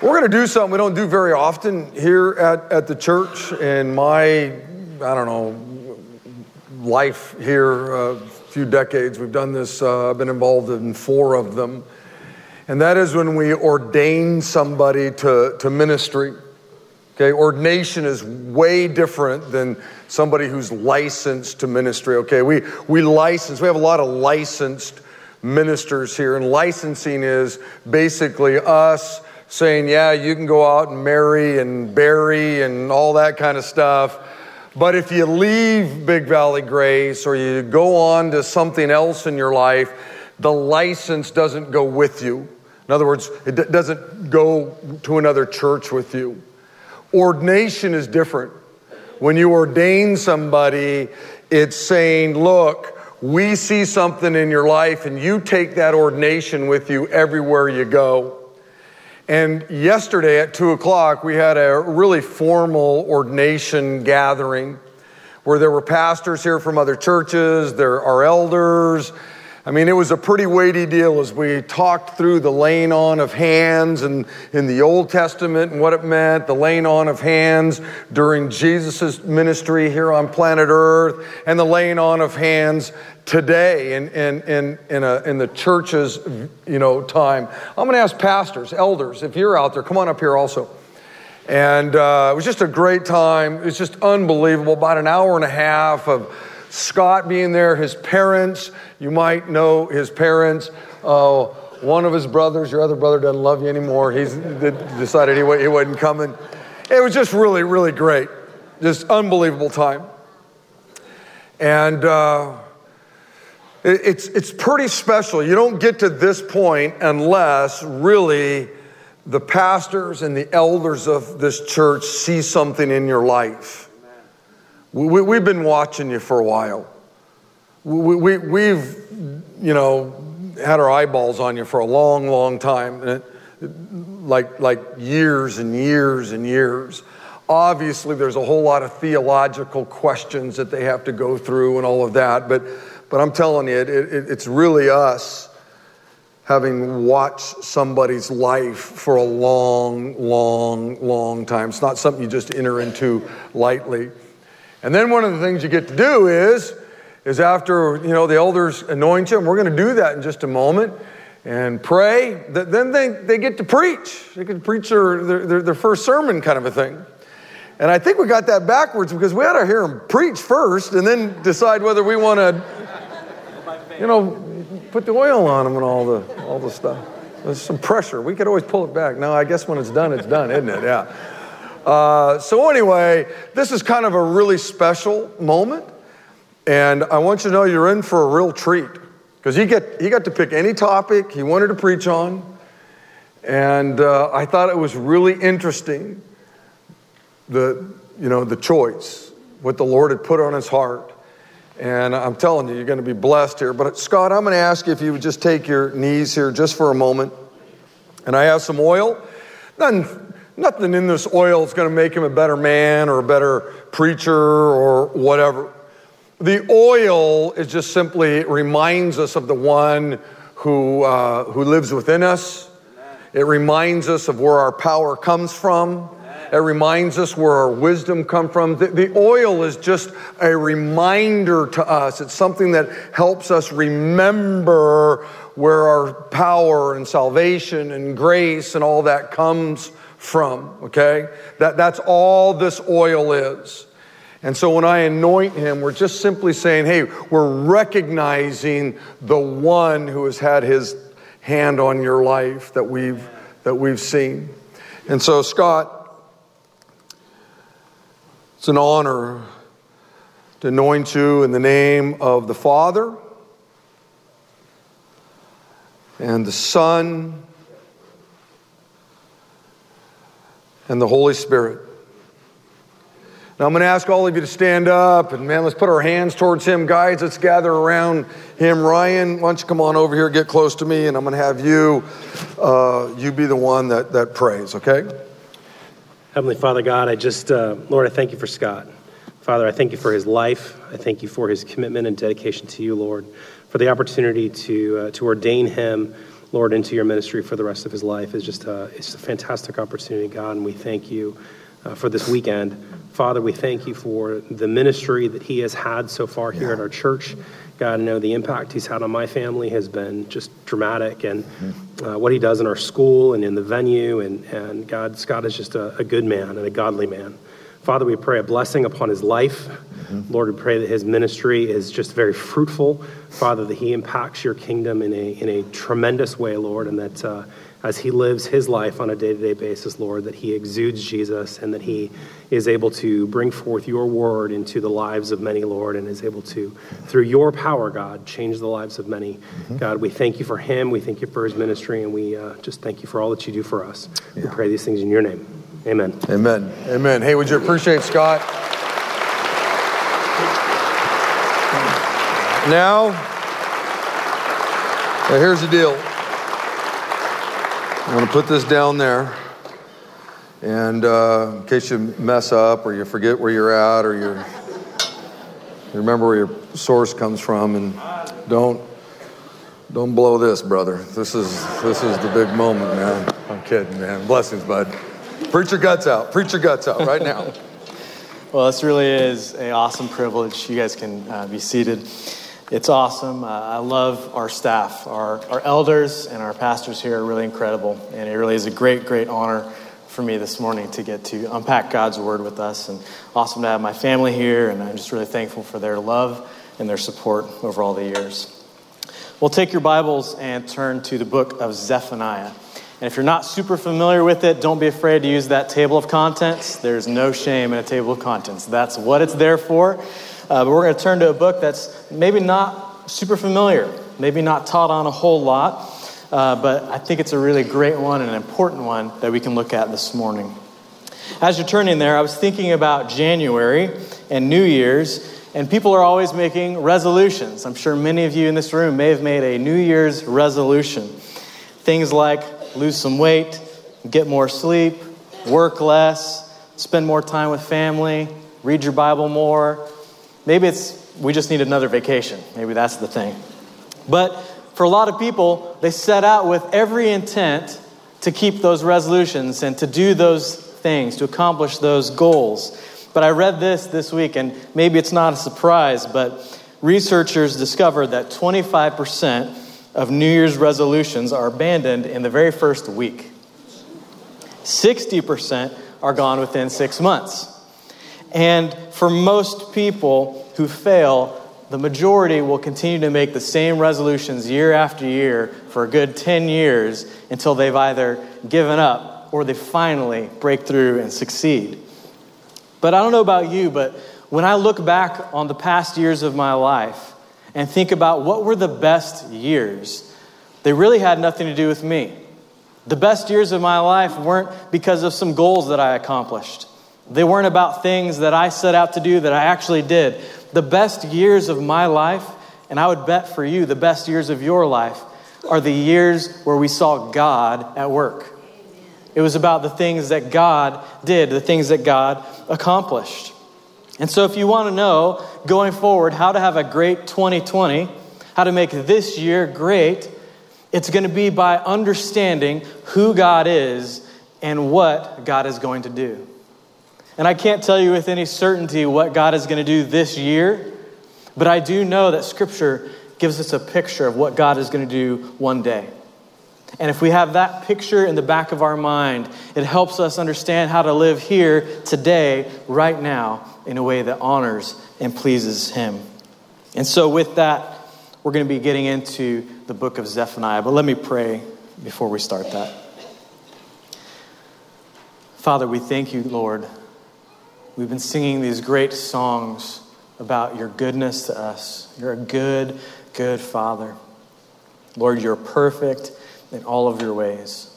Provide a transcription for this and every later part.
We're going to do something we don't do very often here at, at the church. In my, I don't know, life here, a few decades, we've done this. Uh, I've been involved in four of them. And that is when we ordain somebody to, to ministry. Okay, ordination is way different than somebody who's licensed to ministry. Okay, we, we license, we have a lot of licensed ministers here, and licensing is basically us saying, yeah, you can go out and marry and bury and all that kind of stuff. But if you leave Big Valley Grace or you go on to something else in your life, the license doesn't go with you. In other words, it d- doesn't go to another church with you. Ordination is different. When you ordain somebody, it's saying, look, we see something in your life and you take that ordination with you everywhere you go. And yesterday at two o'clock, we had a really formal ordination gathering where there were pastors here from other churches, there are elders. I mean, it was a pretty weighty deal as we talked through the laying on of hands and in the Old Testament and what it meant, the laying on of hands during Jesus' ministry here on planet Earth, and the laying on of hands today in, in, in, in, a, in the church's you know, time. I'm going to ask pastors, elders, if you're out there, come on up here also. And uh, it was just a great time. It was just unbelievable. About an hour and a half of Scott being there, his parents, you might know his parents. Uh, one of his brothers, your other brother doesn't love you anymore. He's decided he, he wasn't coming. It was just really, really great. Just unbelievable time. And uh, it's, it's pretty special. You don't get to this point unless really the pastors and the elders of this church see something in your life. We, have been watching you for a while. We, we, we've, you know, had our eyeballs on you for a long, long time, like, like years and years and years. Obviously, there's a whole lot of theological questions that they have to go through and all of that, but but I'm telling you, it, it, it's really us having watched somebody's life for a long, long, long time. It's not something you just enter into lightly. And then one of the things you get to do is, is after you know the elders anoint you, and we're going to do that in just a moment, and pray. Then they, they get to preach. They to preach their, their, their first sermon, kind of a thing. And I think we got that backwards because we ought to hear them preach first, and then decide whether we want to you know, put the oil on them and all the, all the stuff. There's some pressure. We could always pull it back. No, I guess when it's done, it's done, isn't it? Yeah. Uh, so, anyway, this is kind of a really special moment. And I want you to know you're in for a real treat because he, he got to pick any topic he wanted to preach on. And uh, I thought it was really interesting the, you know, the choice, what the Lord had put on his heart. And I'm telling you, you're going to be blessed here. But Scott, I'm going to ask you if you would just take your knees here just for a moment. And I have some oil. Nothing, nothing in this oil is going to make him a better man or a better preacher or whatever. The oil is just simply reminds us of the one who, uh, who lives within us. It reminds us of where our power comes from. It reminds us where our wisdom come from. The, the, oil is just a reminder to us. It's something that helps us remember where our power and salvation and grace and all that comes from, okay? That, that's all this oil is. And so when I anoint him, we're just simply saying, hey, we're recognizing the one who has had his hand on your life that we've that we've seen. And so, Scott, it's an honor to anoint you in the name of the Father and the Son and the Holy Spirit. Now, I'm going to ask all of you to stand up and, man, let's put our hands towards Him. Guys, let's gather around Him. Ryan, why don't you come on over here, get close to me, and I'm going to have you, uh, you be the one that, that prays, okay? Heavenly Father God, I just, uh, Lord, I thank you for Scott. Father, I thank you for his life. I thank you for his commitment and dedication to you, Lord, for the opportunity to, uh, to ordain him Lord, into your ministry for the rest of his life is just a, it's a fantastic opportunity, God, and we thank you uh, for this weekend. Father, we thank you for the ministry that he has had so far here yeah. at our church. God, I know the impact he's had on my family has been just dramatic, and uh, what he does in our school and in the venue, and, and God, Scott is just a, a good man and a godly man. Father, we pray a blessing upon his life. Mm-hmm. Lord, we pray that his ministry is just very fruitful. Father, that he impacts your kingdom in a, in a tremendous way, Lord, and that uh, as he lives his life on a day to day basis, Lord, that he exudes Jesus and that he is able to bring forth your word into the lives of many, Lord, and is able to, through your power, God, change the lives of many. Mm-hmm. God, we thank you for him. We thank you for his ministry, and we uh, just thank you for all that you do for us. Yeah. We pray these things in your name. Amen. Amen. Amen. Hey, would you appreciate Scott? Now, here's the deal. I'm going to put this down there. And uh, in case you mess up or you forget where you're at or you remember where your source comes from, and don't don't blow this, brother. This is this is the big moment, man. I'm kidding, man. Blessings, bud. Preach your guts out. Preach your guts out right now. well, this really is an awesome privilege. You guys can uh, be seated. It's awesome. Uh, I love our staff. Our, our elders and our pastors here are really incredible. And it really is a great, great honor for me this morning to get to unpack God's word with us. And awesome to have my family here. And I'm just really thankful for their love and their support over all the years. We'll take your Bibles and turn to the book of Zephaniah. And if you're not super familiar with it, don't be afraid to use that table of contents. There's no shame in a table of contents. That's what it's there for. Uh, but we're going to turn to a book that's maybe not super familiar, maybe not taught on a whole lot, uh, but I think it's a really great one and an important one that we can look at this morning. As you're turning there, I was thinking about January and New Year's, and people are always making resolutions. I'm sure many of you in this room may have made a New Year's resolution. Things like lose some weight, get more sleep, work less, spend more time with family, read your Bible more, Maybe it's we just need another vacation. Maybe that's the thing. But for a lot of people, they set out with every intent to keep those resolutions and to do those things, to accomplish those goals. But I read this this week, and maybe it's not a surprise, but researchers discovered that 25% of New Year's resolutions are abandoned in the very first week. 60% are gone within six months. And for most people who fail, the majority will continue to make the same resolutions year after year for a good 10 years until they've either given up or they finally break through and succeed. But I don't know about you, but when I look back on the past years of my life and think about what were the best years, they really had nothing to do with me. The best years of my life weren't because of some goals that I accomplished. They weren't about things that I set out to do that I actually did. The best years of my life, and I would bet for you, the best years of your life, are the years where we saw God at work. It was about the things that God did, the things that God accomplished. And so, if you want to know going forward how to have a great 2020, how to make this year great, it's going to be by understanding who God is and what God is going to do. And I can't tell you with any certainty what God is going to do this year, but I do know that Scripture gives us a picture of what God is going to do one day. And if we have that picture in the back of our mind, it helps us understand how to live here today, right now, in a way that honors and pleases Him. And so, with that, we're going to be getting into the book of Zephaniah. But let me pray before we start that. Father, we thank you, Lord, We've been singing these great songs about your goodness to us. You're a good, good Father. Lord, you're perfect in all of your ways.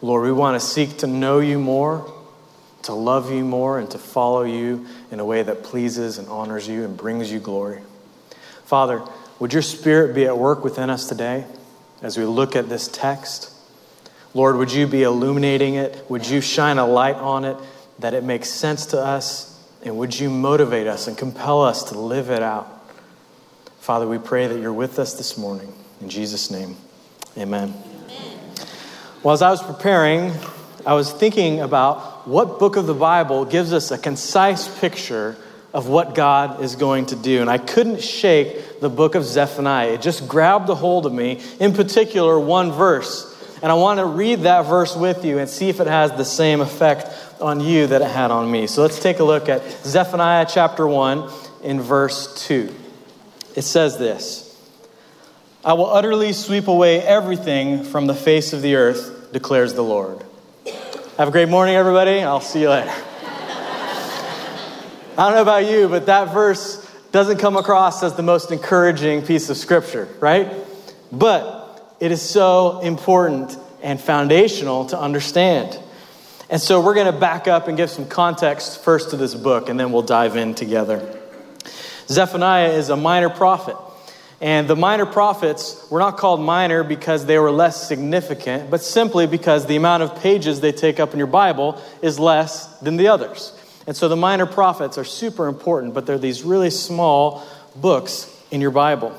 Lord, we want to seek to know you more, to love you more, and to follow you in a way that pleases and honors you and brings you glory. Father, would your spirit be at work within us today as we look at this text? Lord, would you be illuminating it? Would you shine a light on it that it makes sense to us and would you motivate us and compel us to live it out? Father, we pray that you're with us this morning. In Jesus' name, amen. amen. Well, as I was preparing, I was thinking about what book of the Bible gives us a concise picture of what God is going to do. And I couldn't shake the book of Zephaniah. It just grabbed a hold of me, in particular, one verse. And I want to read that verse with you and see if it has the same effect on you that it had on me. So let's take a look at Zephaniah chapter 1 in verse 2. It says this I will utterly sweep away everything from the face of the earth declares the Lord. Have a great morning, everybody. I'll see you later. I don't know about you, but that verse doesn't come across as the most encouraging piece of scripture, right? But it is so important and foundational to understand. And so we're going to back up and give some context first to this book, and then we'll dive in together. Zephaniah is a minor prophet. And the minor prophets were not called minor because they were less significant, but simply because the amount of pages they take up in your Bible is less than the others. And so the minor prophets are super important, but they're these really small books in your Bible.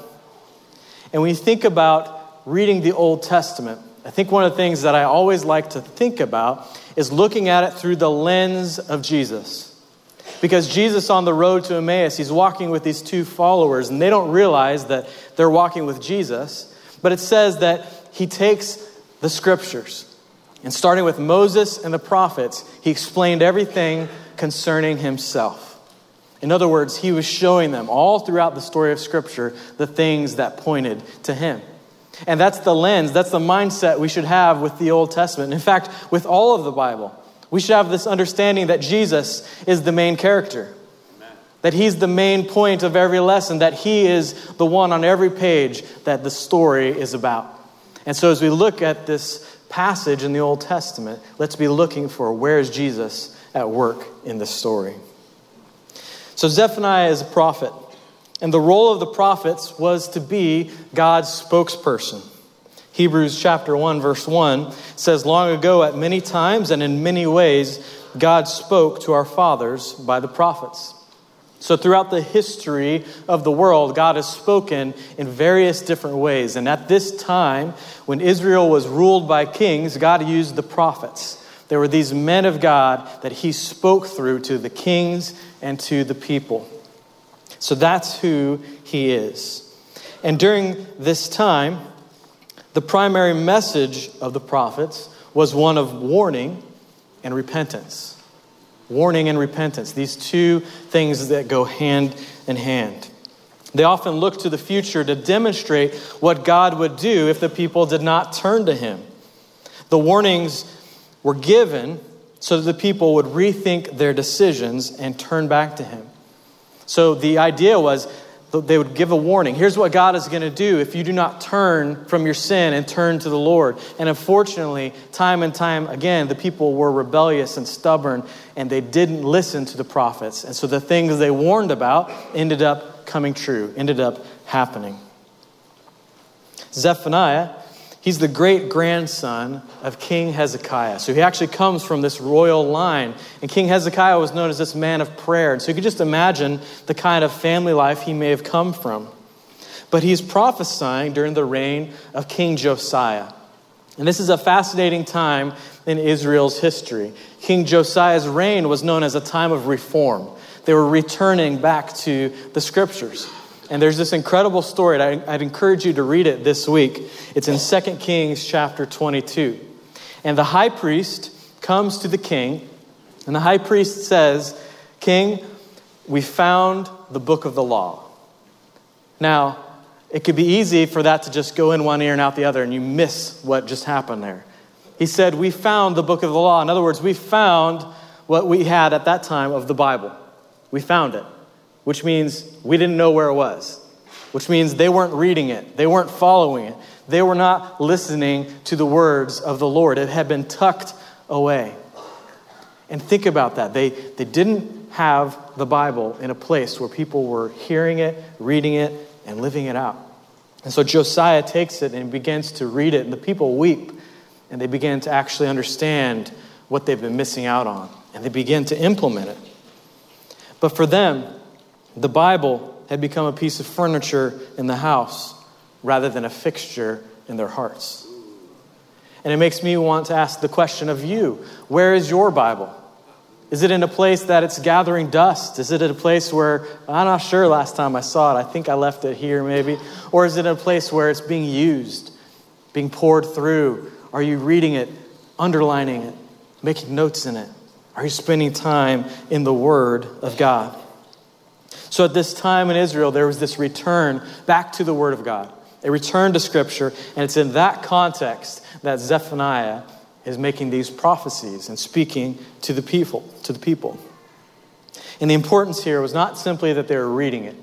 And when you think about reading the Old Testament, I think one of the things that I always like to think about is looking at it through the lens of Jesus. Because Jesus on the road to Emmaus, he's walking with these two followers, and they don't realize that they're walking with Jesus. But it says that he takes the scriptures, and starting with Moses and the prophets, he explained everything concerning himself. In other words, he was showing them all throughout the story of Scripture the things that pointed to him. And that's the lens, that's the mindset we should have with the Old Testament. In fact, with all of the Bible. We should have this understanding that Jesus is the main character, Amen. that he's the main point of every lesson, that he is the one on every page that the story is about. And so, as we look at this passage in the Old Testament, let's be looking for where is Jesus at work in the story. So, Zephaniah is a prophet, and the role of the prophets was to be God's spokesperson. Hebrews chapter 1 verse 1 says long ago at many times and in many ways God spoke to our fathers by the prophets. So throughout the history of the world God has spoken in various different ways and at this time when Israel was ruled by kings God used the prophets. There were these men of God that he spoke through to the kings and to the people. So that's who he is. And during this time, the primary message of the prophets was one of warning and repentance. Warning and repentance, these two things that go hand in hand. They often look to the future to demonstrate what God would do if the people did not turn to Him. The warnings were given so that the people would rethink their decisions and turn back to Him. So the idea was they would give a warning. Here's what God is going to do if you do not turn from your sin and turn to the Lord. And unfortunately, time and time again, the people were rebellious and stubborn, and they didn't listen to the prophets. And so the things they warned about ended up coming true, ended up happening. Zephaniah He's the great grandson of King Hezekiah. So he actually comes from this royal line. And King Hezekiah was known as this man of prayer. And so you could just imagine the kind of family life he may have come from. But he's prophesying during the reign of King Josiah. And this is a fascinating time in Israel's history. King Josiah's reign was known as a time of reform. They were returning back to the scriptures. And there's this incredible story. I'd encourage you to read it this week. It's in 2 Kings chapter 22. And the high priest comes to the king, and the high priest says, King, we found the book of the law. Now, it could be easy for that to just go in one ear and out the other, and you miss what just happened there. He said, We found the book of the law. In other words, we found what we had at that time of the Bible. We found it which means we didn't know where it was, which means they weren't reading it, they weren't following it, they were not listening to the words of the Lord. It had been tucked away. And think about that. They, they didn't have the Bible in a place where people were hearing it, reading it, and living it out. And so Josiah takes it and begins to read it, and the people weep, and they begin to actually understand what they've been missing out on, and they begin to implement it. But for them, the Bible had become a piece of furniture in the house rather than a fixture in their hearts. And it makes me want to ask the question of you where is your Bible? Is it in a place that it's gathering dust? Is it in a place where I'm not sure last time I saw it? I think I left it here maybe. Or is it in a place where it's being used, being poured through? Are you reading it, underlining it, making notes in it? Are you spending time in the Word of God? So at this time in Israel, there was this return back to the Word of God, a return to Scripture, and it's in that context that Zephaniah is making these prophecies and speaking to the people, to the people. And the importance here was not simply that they were reading it,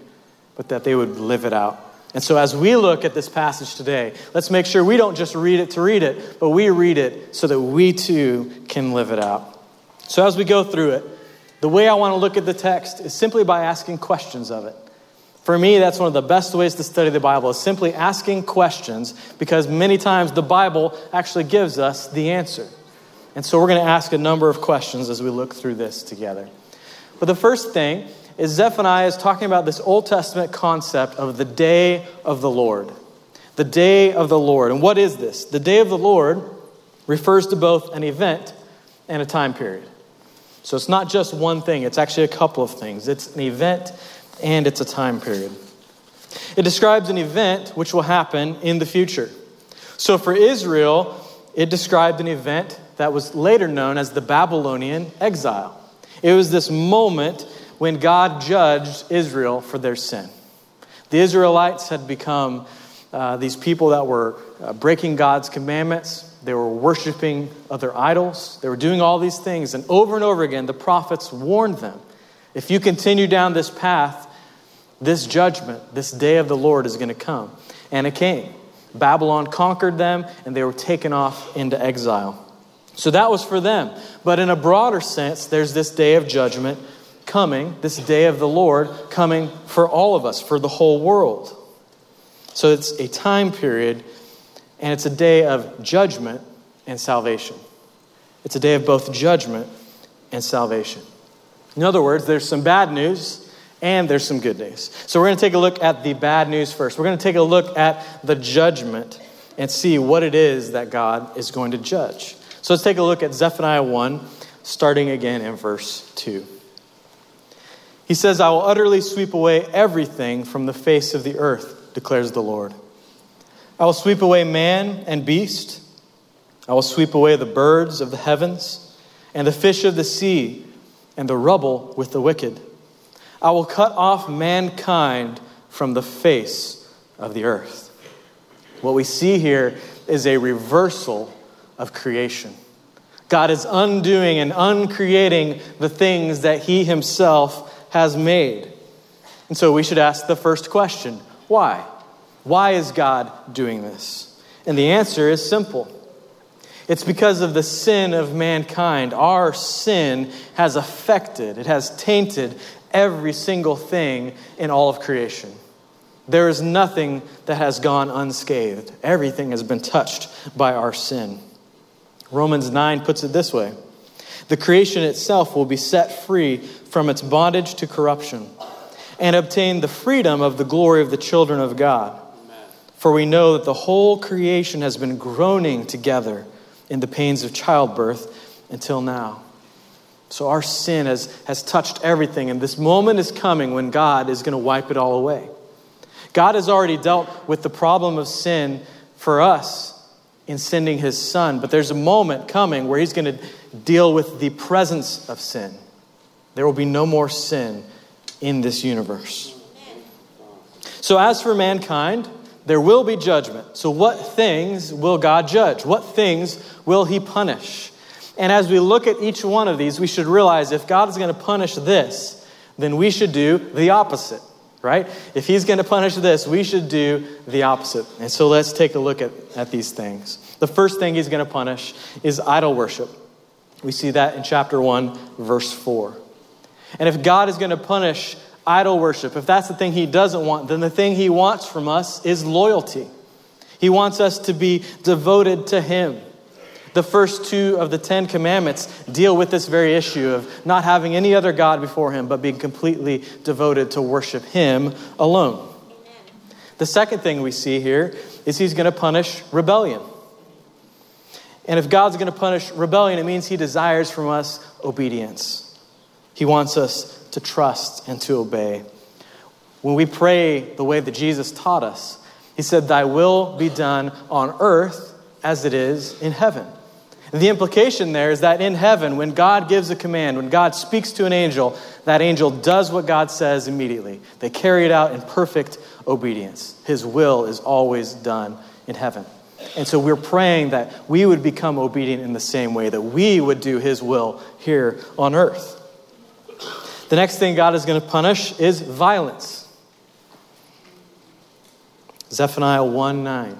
but that they would live it out. And so as we look at this passage today, let's make sure we don't just read it to read it, but we read it so that we too can live it out. So as we go through it, the way I want to look at the text is simply by asking questions of it. For me, that's one of the best ways to study the Bible is simply asking questions because many times the Bible actually gives us the answer. And so we're going to ask a number of questions as we look through this together. But the first thing is Zephaniah is talking about this Old Testament concept of the day of the Lord. The day of the Lord. And what is this? The day of the Lord refers to both an event and a time period. So it's not just one thing, it's actually a couple of things. It's an event and it's a time period. It describes an event which will happen in the future. So for Israel, it described an event that was later known as the Babylonian exile. It was this moment when God judged Israel for their sin. The Israelites had become uh, these people that were uh, breaking God's commandments. They were worshiping other idols. They were doing all these things. And over and over again, the prophets warned them if you continue down this path, this judgment, this day of the Lord is going to come. And it came. Babylon conquered them, and they were taken off into exile. So that was for them. But in a broader sense, there's this day of judgment coming, this day of the Lord coming for all of us, for the whole world. So it's a time period, and it's a day of judgment and salvation. It's a day of both judgment and salvation. In other words, there's some bad news and there's some good news. So we're going to take a look at the bad news first. We're going to take a look at the judgment and see what it is that God is going to judge. So let's take a look at Zephaniah 1, starting again in verse 2. He says, I will utterly sweep away everything from the face of the earth, declares the Lord. I will sweep away man and beast. I will sweep away the birds of the heavens and the fish of the sea and the rubble with the wicked. I will cut off mankind from the face of the earth. What we see here is a reversal of creation. God is undoing and uncreating the things that He Himself has made. And so we should ask the first question why? Why is God doing this? And the answer is simple it's because of the sin of mankind. Our sin has affected, it has tainted every single thing in all of creation. There is nothing that has gone unscathed. Everything has been touched by our sin. Romans 9 puts it this way The creation itself will be set free from its bondage to corruption and obtain the freedom of the glory of the children of God. For we know that the whole creation has been groaning together in the pains of childbirth until now. So our sin has, has touched everything, and this moment is coming when God is going to wipe it all away. God has already dealt with the problem of sin for us in sending his son, but there's a moment coming where he's going to deal with the presence of sin. There will be no more sin in this universe. So, as for mankind, there will be judgment. So, what things will God judge? What things will he punish? And as we look at each one of these, we should realize if God is going to punish this, then we should do the opposite, right? If He's going to punish this, we should do the opposite. And so let's take a look at, at these things. The first thing He's going to punish is idol worship. We see that in chapter 1, verse 4. And if God is going to punish idol worship, if that's the thing He doesn't want, then the thing He wants from us is loyalty. He wants us to be devoted to Him. The first two of the Ten Commandments deal with this very issue of not having any other God before Him, but being completely devoted to worship Him alone. Amen. The second thing we see here is He's going to punish rebellion. And if God's going to punish rebellion, it means He desires from us obedience. He wants us to trust and to obey. When we pray the way that Jesus taught us, He said, Thy will be done on earth as it is in heaven. And the implication there is that in heaven, when God gives a command, when God speaks to an angel, that angel does what God says immediately. They carry it out in perfect obedience. His will is always done in heaven. And so we're praying that we would become obedient in the same way, that we would do His will here on earth. The next thing God is going to punish is violence. Zephaniah 1 9.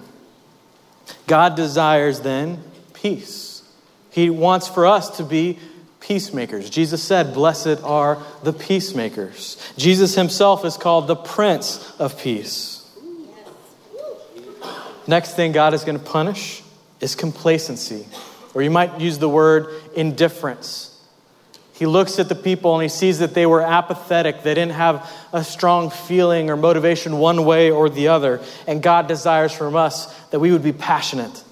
God desires then peace. He wants for us to be peacemakers. Jesus said, Blessed are the peacemakers. Jesus himself is called the Prince of Peace. Next thing God is going to punish is complacency, or you might use the word indifference. He looks at the people and he sees that they were apathetic. They didn't have a strong feeling or motivation one way or the other. And God desires from us that we would be passionate,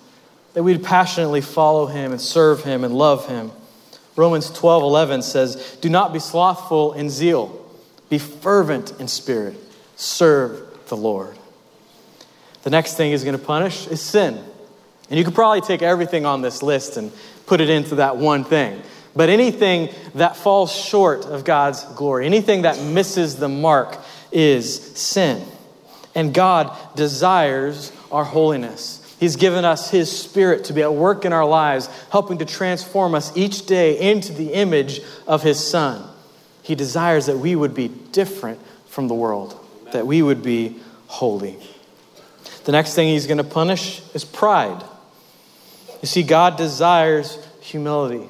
that we'd passionately follow him and serve him and love him. Romans 12 11 says, Do not be slothful in zeal, be fervent in spirit, serve the Lord. The next thing he's going to punish is sin. And you could probably take everything on this list and put it into that one thing. But anything that falls short of God's glory, anything that misses the mark, is sin. And God desires our holiness. He's given us His Spirit to be at work in our lives, helping to transform us each day into the image of His Son. He desires that we would be different from the world, that we would be holy. The next thing He's going to punish is pride. You see, God desires humility.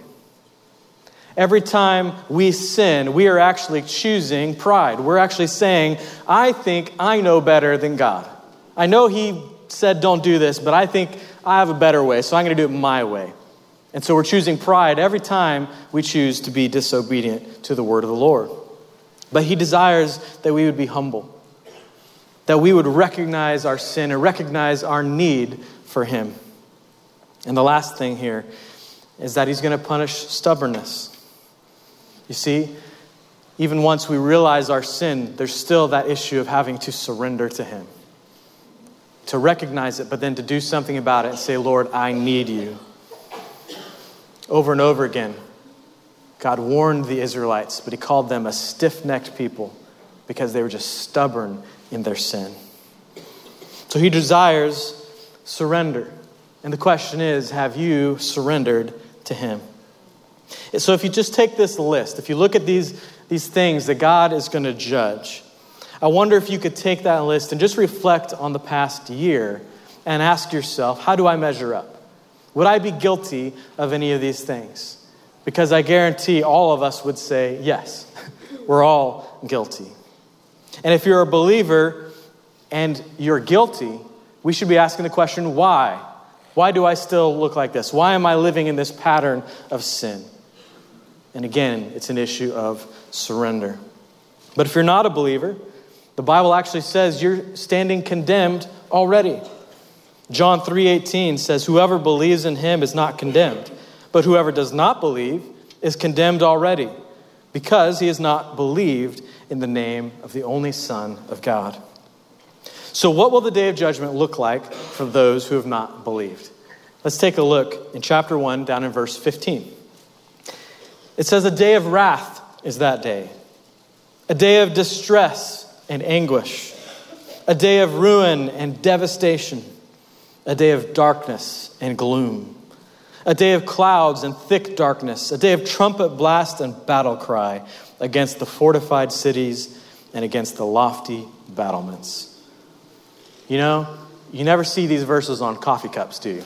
Every time we sin, we are actually choosing pride. We're actually saying, I think I know better than God. I know He said don't do this, but I think I have a better way, so I'm going to do it my way. And so we're choosing pride every time we choose to be disobedient to the word of the Lord. But He desires that we would be humble, that we would recognize our sin and recognize our need for Him. And the last thing here is that He's going to punish stubbornness. You see, even once we realize our sin, there's still that issue of having to surrender to Him. To recognize it, but then to do something about it and say, Lord, I need you. Over and over again, God warned the Israelites, but He called them a stiff necked people because they were just stubborn in their sin. So He desires surrender. And the question is have you surrendered to Him? So if you just take this list, if you look at these, these things that God is going to judge, I wonder if you could take that list and just reflect on the past year and ask yourself, how do I measure up? Would I be guilty of any of these things? Because I guarantee all of us would say, yes, we're all guilty. And if you're a believer and you're guilty, we should be asking the question, why? Why do I still look like this? Why am I living in this pattern of sin? And again, it's an issue of surrender. But if you're not a believer, the Bible actually says you're standing condemned already. John 3:18 says whoever believes in him is not condemned, but whoever does not believe is condemned already because he has not believed in the name of the only son of God. So what will the day of judgment look like for those who have not believed? Let's take a look in chapter 1 down in verse 15. It says, A day of wrath is that day, a day of distress and anguish, a day of ruin and devastation, a day of darkness and gloom, a day of clouds and thick darkness, a day of trumpet blast and battle cry against the fortified cities and against the lofty battlements. You know, you never see these verses on coffee cups, do you?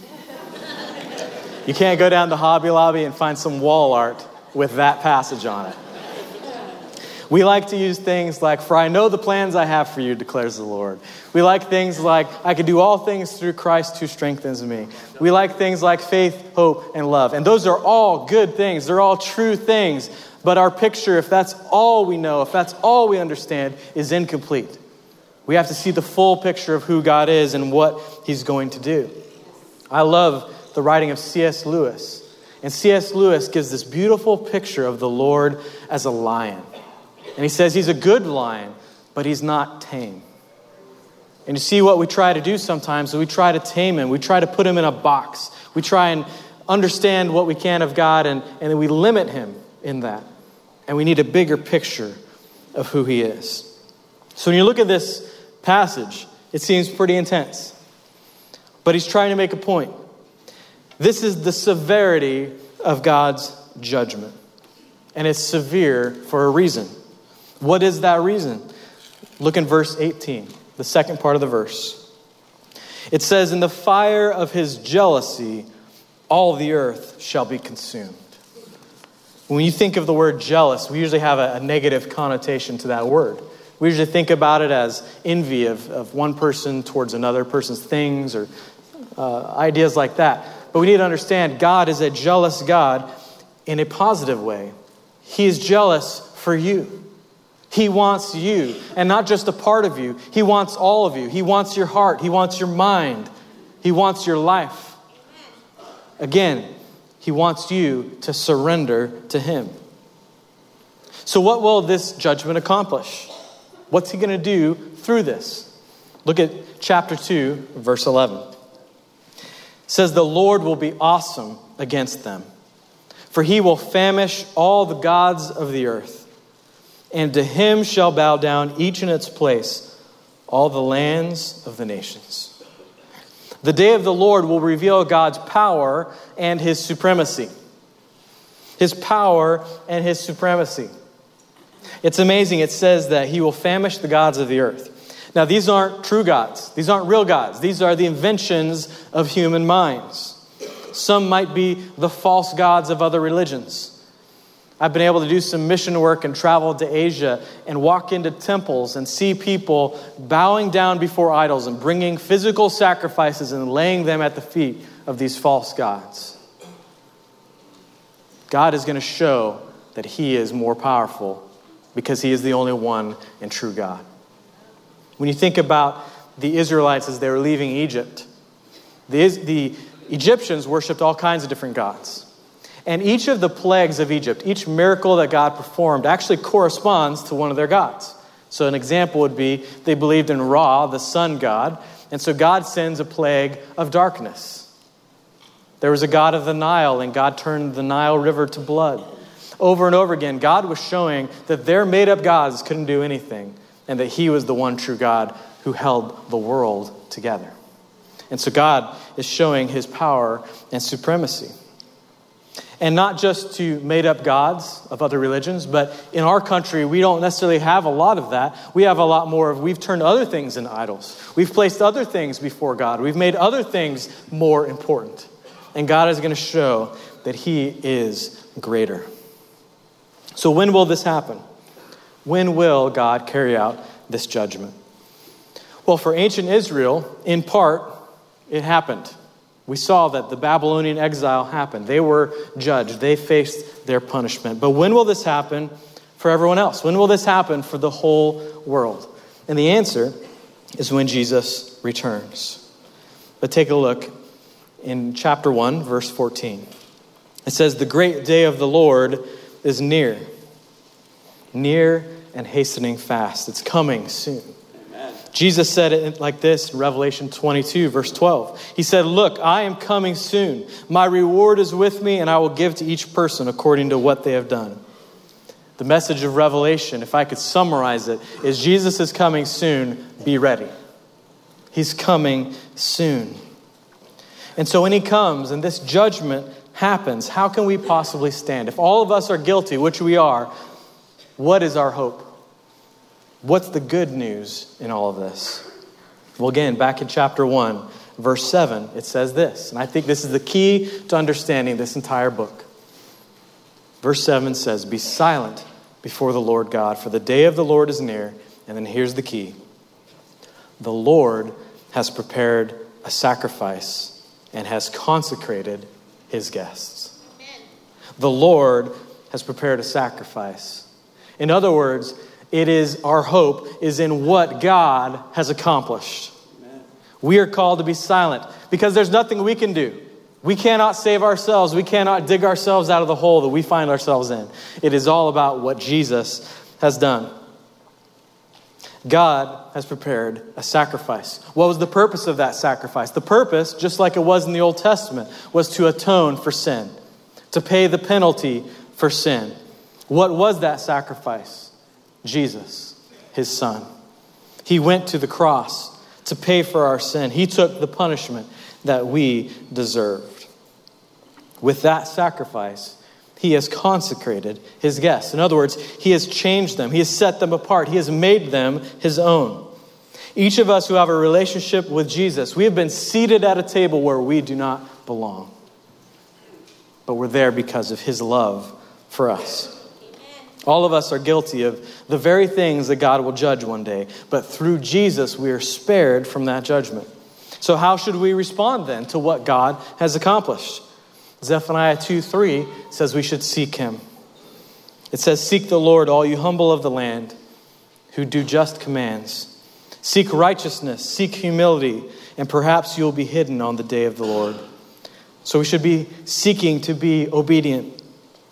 You can't go down to Hobby Lobby and find some wall art with that passage on it. We like to use things like, For I know the plans I have for you, declares the Lord. We like things like, I can do all things through Christ who strengthens me. We like things like faith, hope, and love. And those are all good things, they're all true things. But our picture, if that's all we know, if that's all we understand, is incomplete. We have to see the full picture of who God is and what He's going to do. I love the writing of C.S. Lewis. And C.S. Lewis gives this beautiful picture of the Lord as a lion. And he says he's a good lion, but he's not tame. And you see what we try to do sometimes we try to tame him, we try to put him in a box, we try and understand what we can of God, and, and then we limit him in that. And we need a bigger picture of who he is. So when you look at this passage, it seems pretty intense. But he's trying to make a point. This is the severity of God's judgment. And it's severe for a reason. What is that reason? Look in verse 18, the second part of the verse. It says, In the fire of his jealousy, all the earth shall be consumed. When you think of the word jealous, we usually have a, a negative connotation to that word. We usually think about it as envy of, of one person towards another person's things or uh, ideas like that. But we need to understand God is a jealous God in a positive way. He is jealous for you. He wants you, and not just a part of you. He wants all of you. He wants your heart. He wants your mind. He wants your life. Again, He wants you to surrender to Him. So, what will this judgment accomplish? What's He going to do through this? Look at chapter 2, verse 11 says, The Lord will be awesome against them, for he will famish all the gods of the earth, and to him shall bow down each in its place all the lands of the nations. The day of the Lord will reveal God's power and his supremacy. His power and his supremacy. It's amazing. It says that he will famish the gods of the earth. Now, these aren't true gods, these aren't real gods. These are the inventions of human minds. Some might be the false gods of other religions. I've been able to do some mission work and travel to Asia and walk into temples and see people bowing down before idols and bringing physical sacrifices and laying them at the feet of these false gods. God is going to show that He is more powerful because He is the only one and true God. When you think about the Israelites as they were leaving Egypt, the, the Egyptians worshiped all kinds of different gods. And each of the plagues of Egypt, each miracle that God performed, actually corresponds to one of their gods. So, an example would be they believed in Ra, the sun god, and so God sends a plague of darkness. There was a god of the Nile, and God turned the Nile River to blood. Over and over again, God was showing that their made up gods couldn't do anything and that He was the one true God who held the world together. And so God is showing His power and supremacy. And not just to made up gods of other religions, but in our country, we don't necessarily have a lot of that. We have a lot more of, we've turned other things into idols. We've placed other things before God. We've made other things more important. And God is going to show that He is greater. So, when will this happen? When will God carry out this judgment? Well, for ancient Israel, in part, it happened. We saw that the Babylonian exile happened. They were judged, they faced their punishment. But when will this happen for everyone else? When will this happen for the whole world? And the answer is when Jesus returns. But take a look in chapter 1, verse 14. It says, The great day of the Lord is near. Near and hastening fast. It's coming soon. Amen. Jesus said it like this in Revelation 22, verse 12. He said, Look, I am coming soon. My reward is with me, and I will give to each person according to what they have done. The message of Revelation, if I could summarize it, is Jesus is coming soon. Be ready. He's coming soon. And so when he comes and this judgment happens, how can we possibly stand? If all of us are guilty, which we are, what is our hope? What's the good news in all of this? Well, again, back in chapter 1, verse 7, it says this, and I think this is the key to understanding this entire book. Verse 7 says, Be silent before the Lord God, for the day of the Lord is near. And then here's the key the Lord has prepared a sacrifice and has consecrated his guests. Amen. The Lord has prepared a sacrifice in other words, it is our hope is in what God has accomplished. Amen. We are called to be silent because there's nothing we can do. We cannot save ourselves. We cannot dig ourselves out of the hole that we find ourselves in. It is all about what Jesus has done. God has prepared a sacrifice. What was the purpose of that sacrifice? The purpose, just like it was in the Old Testament, was to atone for sin, to pay the penalty for sin. What was that sacrifice? Jesus, his son. He went to the cross to pay for our sin. He took the punishment that we deserved. With that sacrifice, he has consecrated his guests. In other words, he has changed them, he has set them apart, he has made them his own. Each of us who have a relationship with Jesus, we have been seated at a table where we do not belong. But we're there because of his love for us. All of us are guilty of the very things that God will judge one day, but through Jesus we are spared from that judgment. So, how should we respond then to what God has accomplished? Zephaniah 2 3 says we should seek him. It says, Seek the Lord, all you humble of the land, who do just commands. Seek righteousness, seek humility, and perhaps you'll be hidden on the day of the Lord. So we should be seeking to be obedient,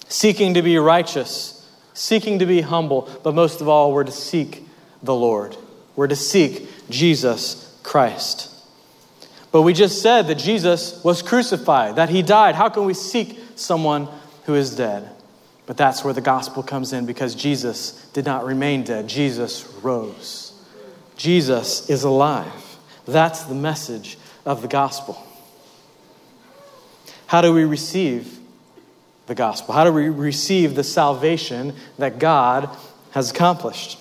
seeking to be righteous, seeking to be humble, but most of all, we're to seek the Lord. We're to seek Jesus Christ. But we just said that Jesus was crucified, that he died. How can we seek someone who is dead? But that's where the gospel comes in because Jesus did not remain dead. Jesus rose. Jesus is alive. That's the message of the gospel. How do we receive the gospel? How do we receive the salvation that God has accomplished?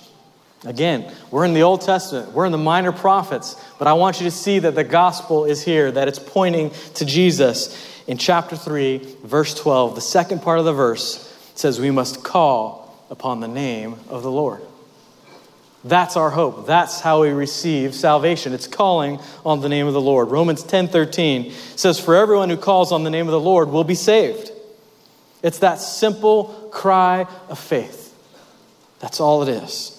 Again, we're in the Old Testament, we're in the minor prophets, but I want you to see that the gospel is here, that it's pointing to Jesus. In chapter 3, verse 12, the second part of the verse says, We must call upon the name of the Lord. That's our hope. That's how we receive salvation. It's calling on the name of the Lord. Romans 10 13 says, For everyone who calls on the name of the Lord will be saved. It's that simple cry of faith. That's all it is.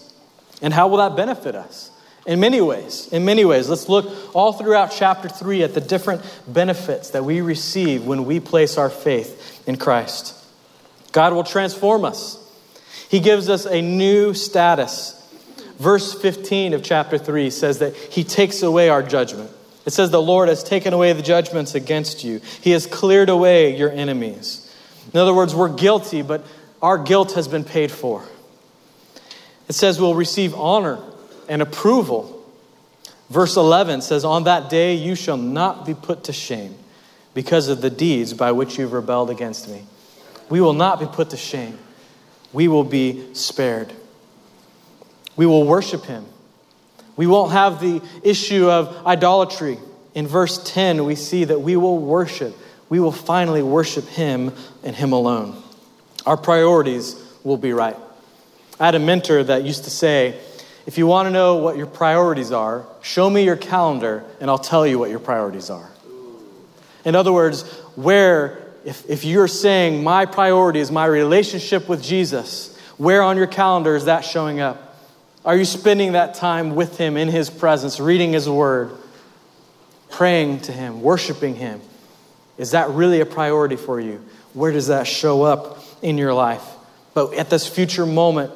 And how will that benefit us? In many ways. In many ways. Let's look all throughout chapter 3 at the different benefits that we receive when we place our faith in Christ. God will transform us, He gives us a new status. Verse 15 of chapter 3 says that He takes away our judgment. It says, The Lord has taken away the judgments against you, He has cleared away your enemies. In other words, we're guilty, but our guilt has been paid for. It says we'll receive honor and approval. Verse 11 says, On that day you shall not be put to shame because of the deeds by which you've rebelled against me. We will not be put to shame. We will be spared. We will worship him. We won't have the issue of idolatry. In verse 10, we see that we will worship. We will finally worship him and him alone. Our priorities will be right. I had a mentor that used to say, if you want to know what your priorities are, show me your calendar and I'll tell you what your priorities are. In other words, where, if, if you're saying my priority is my relationship with Jesus, where on your calendar is that showing up? Are you spending that time with Him in His presence, reading His Word, praying to Him, worshiping Him? Is that really a priority for you? Where does that show up in your life? But at this future moment,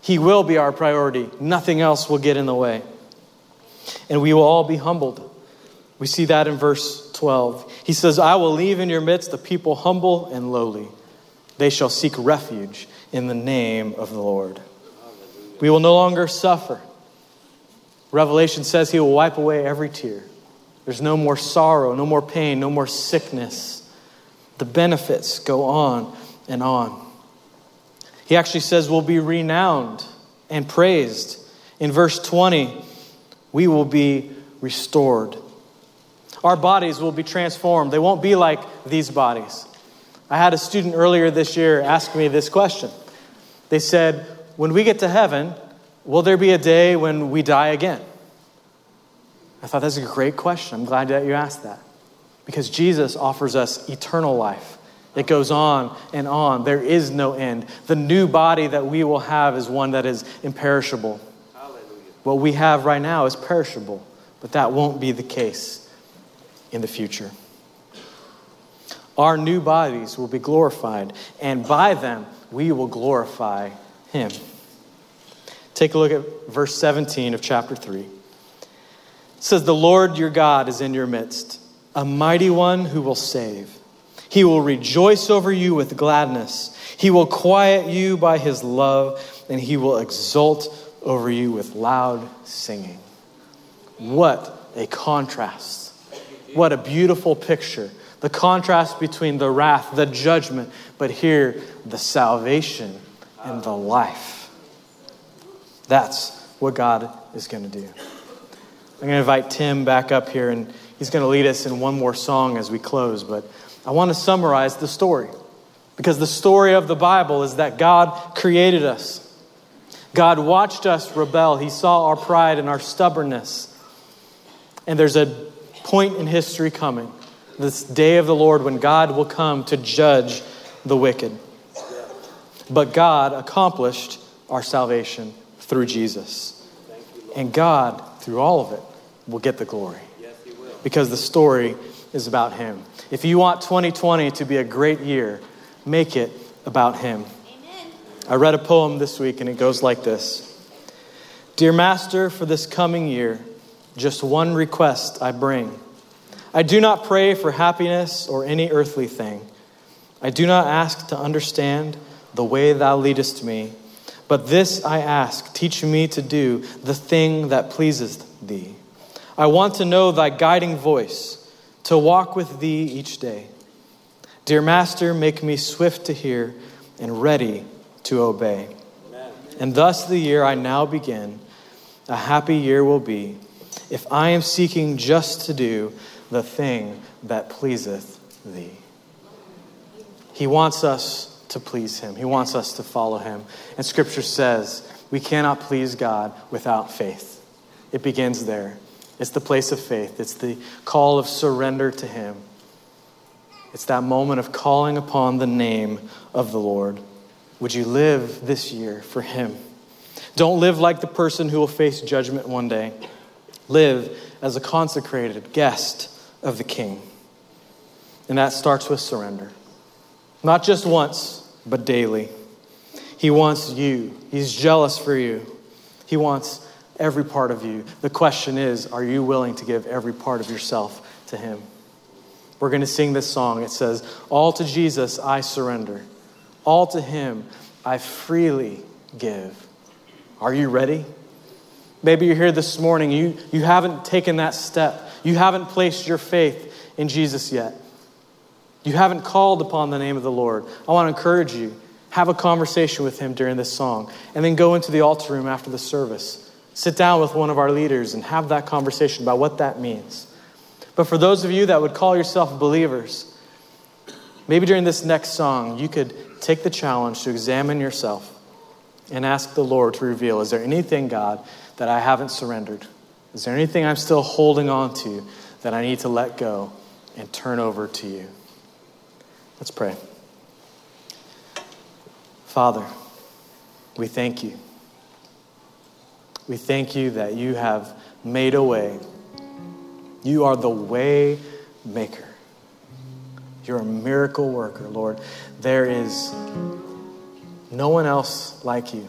he will be our priority. Nothing else will get in the way. And we will all be humbled. We see that in verse 12. He says, I will leave in your midst a people humble and lowly. They shall seek refuge in the name of the Lord. We will no longer suffer. Revelation says he will wipe away every tear. There's no more sorrow, no more pain, no more sickness. The benefits go on and on. He actually says we'll be renowned and praised. In verse 20, we will be restored. Our bodies will be transformed. They won't be like these bodies. I had a student earlier this year ask me this question. They said, When we get to heaven, will there be a day when we die again? I thought that's a great question. I'm glad that you asked that. Because Jesus offers us eternal life. It goes on and on. There is no end. The new body that we will have is one that is imperishable. Hallelujah. What we have right now is perishable, but that won't be the case in the future. Our new bodies will be glorified, and by them we will glorify him. Take a look at verse 17 of chapter 3. Says, The Lord your God is in your midst, a mighty one who will save. He will rejoice over you with gladness. He will quiet you by his love, and he will exult over you with loud singing. What a contrast. What a beautiful picture. The contrast between the wrath, the judgment, but here, the salvation and the life. That's what God is going to do. I'm going to invite Tim back up here, and he's going to lead us in one more song as we close. But I want to summarize the story because the story of the Bible is that God created us. God watched us rebel. He saw our pride and our stubbornness. And there's a point in history coming, this day of the Lord, when God will come to judge the wicked. But God accomplished our salvation through Jesus. And God, through all of it, will get the glory. Because the story is about Him. If you want 2020 to be a great year, make it about Him. I read a poem this week and it goes like this Dear Master, for this coming year, just one request I bring. I do not pray for happiness or any earthly thing. I do not ask to understand the way thou leadest me, but this I ask teach me to do the thing that pleaseth thee. I want to know thy guiding voice, to walk with thee each day. Dear Master, make me swift to hear and ready to obey. Amen. And thus the year I now begin, a happy year will be if I am seeking just to do the thing that pleaseth thee. He wants us to please him, he wants us to follow him. And scripture says we cannot please God without faith. It begins there. It's the place of faith, it's the call of surrender to him. It's that moment of calling upon the name of the Lord. Would you live this year for him? Don't live like the person who will face judgment one day. Live as a consecrated guest of the King. And that starts with surrender. Not just once, but daily. He wants you, He's jealous for you. He wants every part of you. The question is are you willing to give every part of yourself to Him? We're going to sing this song. It says, All to Jesus I surrender, all to Him I freely give. Are you ready? Maybe you're here this morning, you, you haven't taken that step. You haven't placed your faith in Jesus yet. You haven't called upon the name of the Lord. I want to encourage you. Have a conversation with him during this song, and then go into the altar room after the service. Sit down with one of our leaders and have that conversation about what that means. But for those of you that would call yourself believers, maybe during this next song, you could take the challenge to examine yourself and ask the Lord to reveal is there anything, God, that I haven't surrendered? Is there anything I'm still holding on to that I need to let go and turn over to you? Let's pray. Father, we thank you. We thank you that you have made a way. You are the way maker. You're a miracle worker, Lord. There is no one else like you.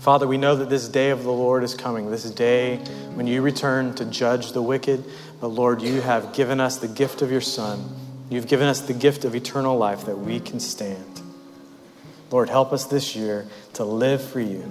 Father, we know that this day of the Lord is coming, this day when you return to judge the wicked. But Lord, you have given us the gift of your Son. You've given us the gift of eternal life that we can stand. Lord, help us this year to live for you.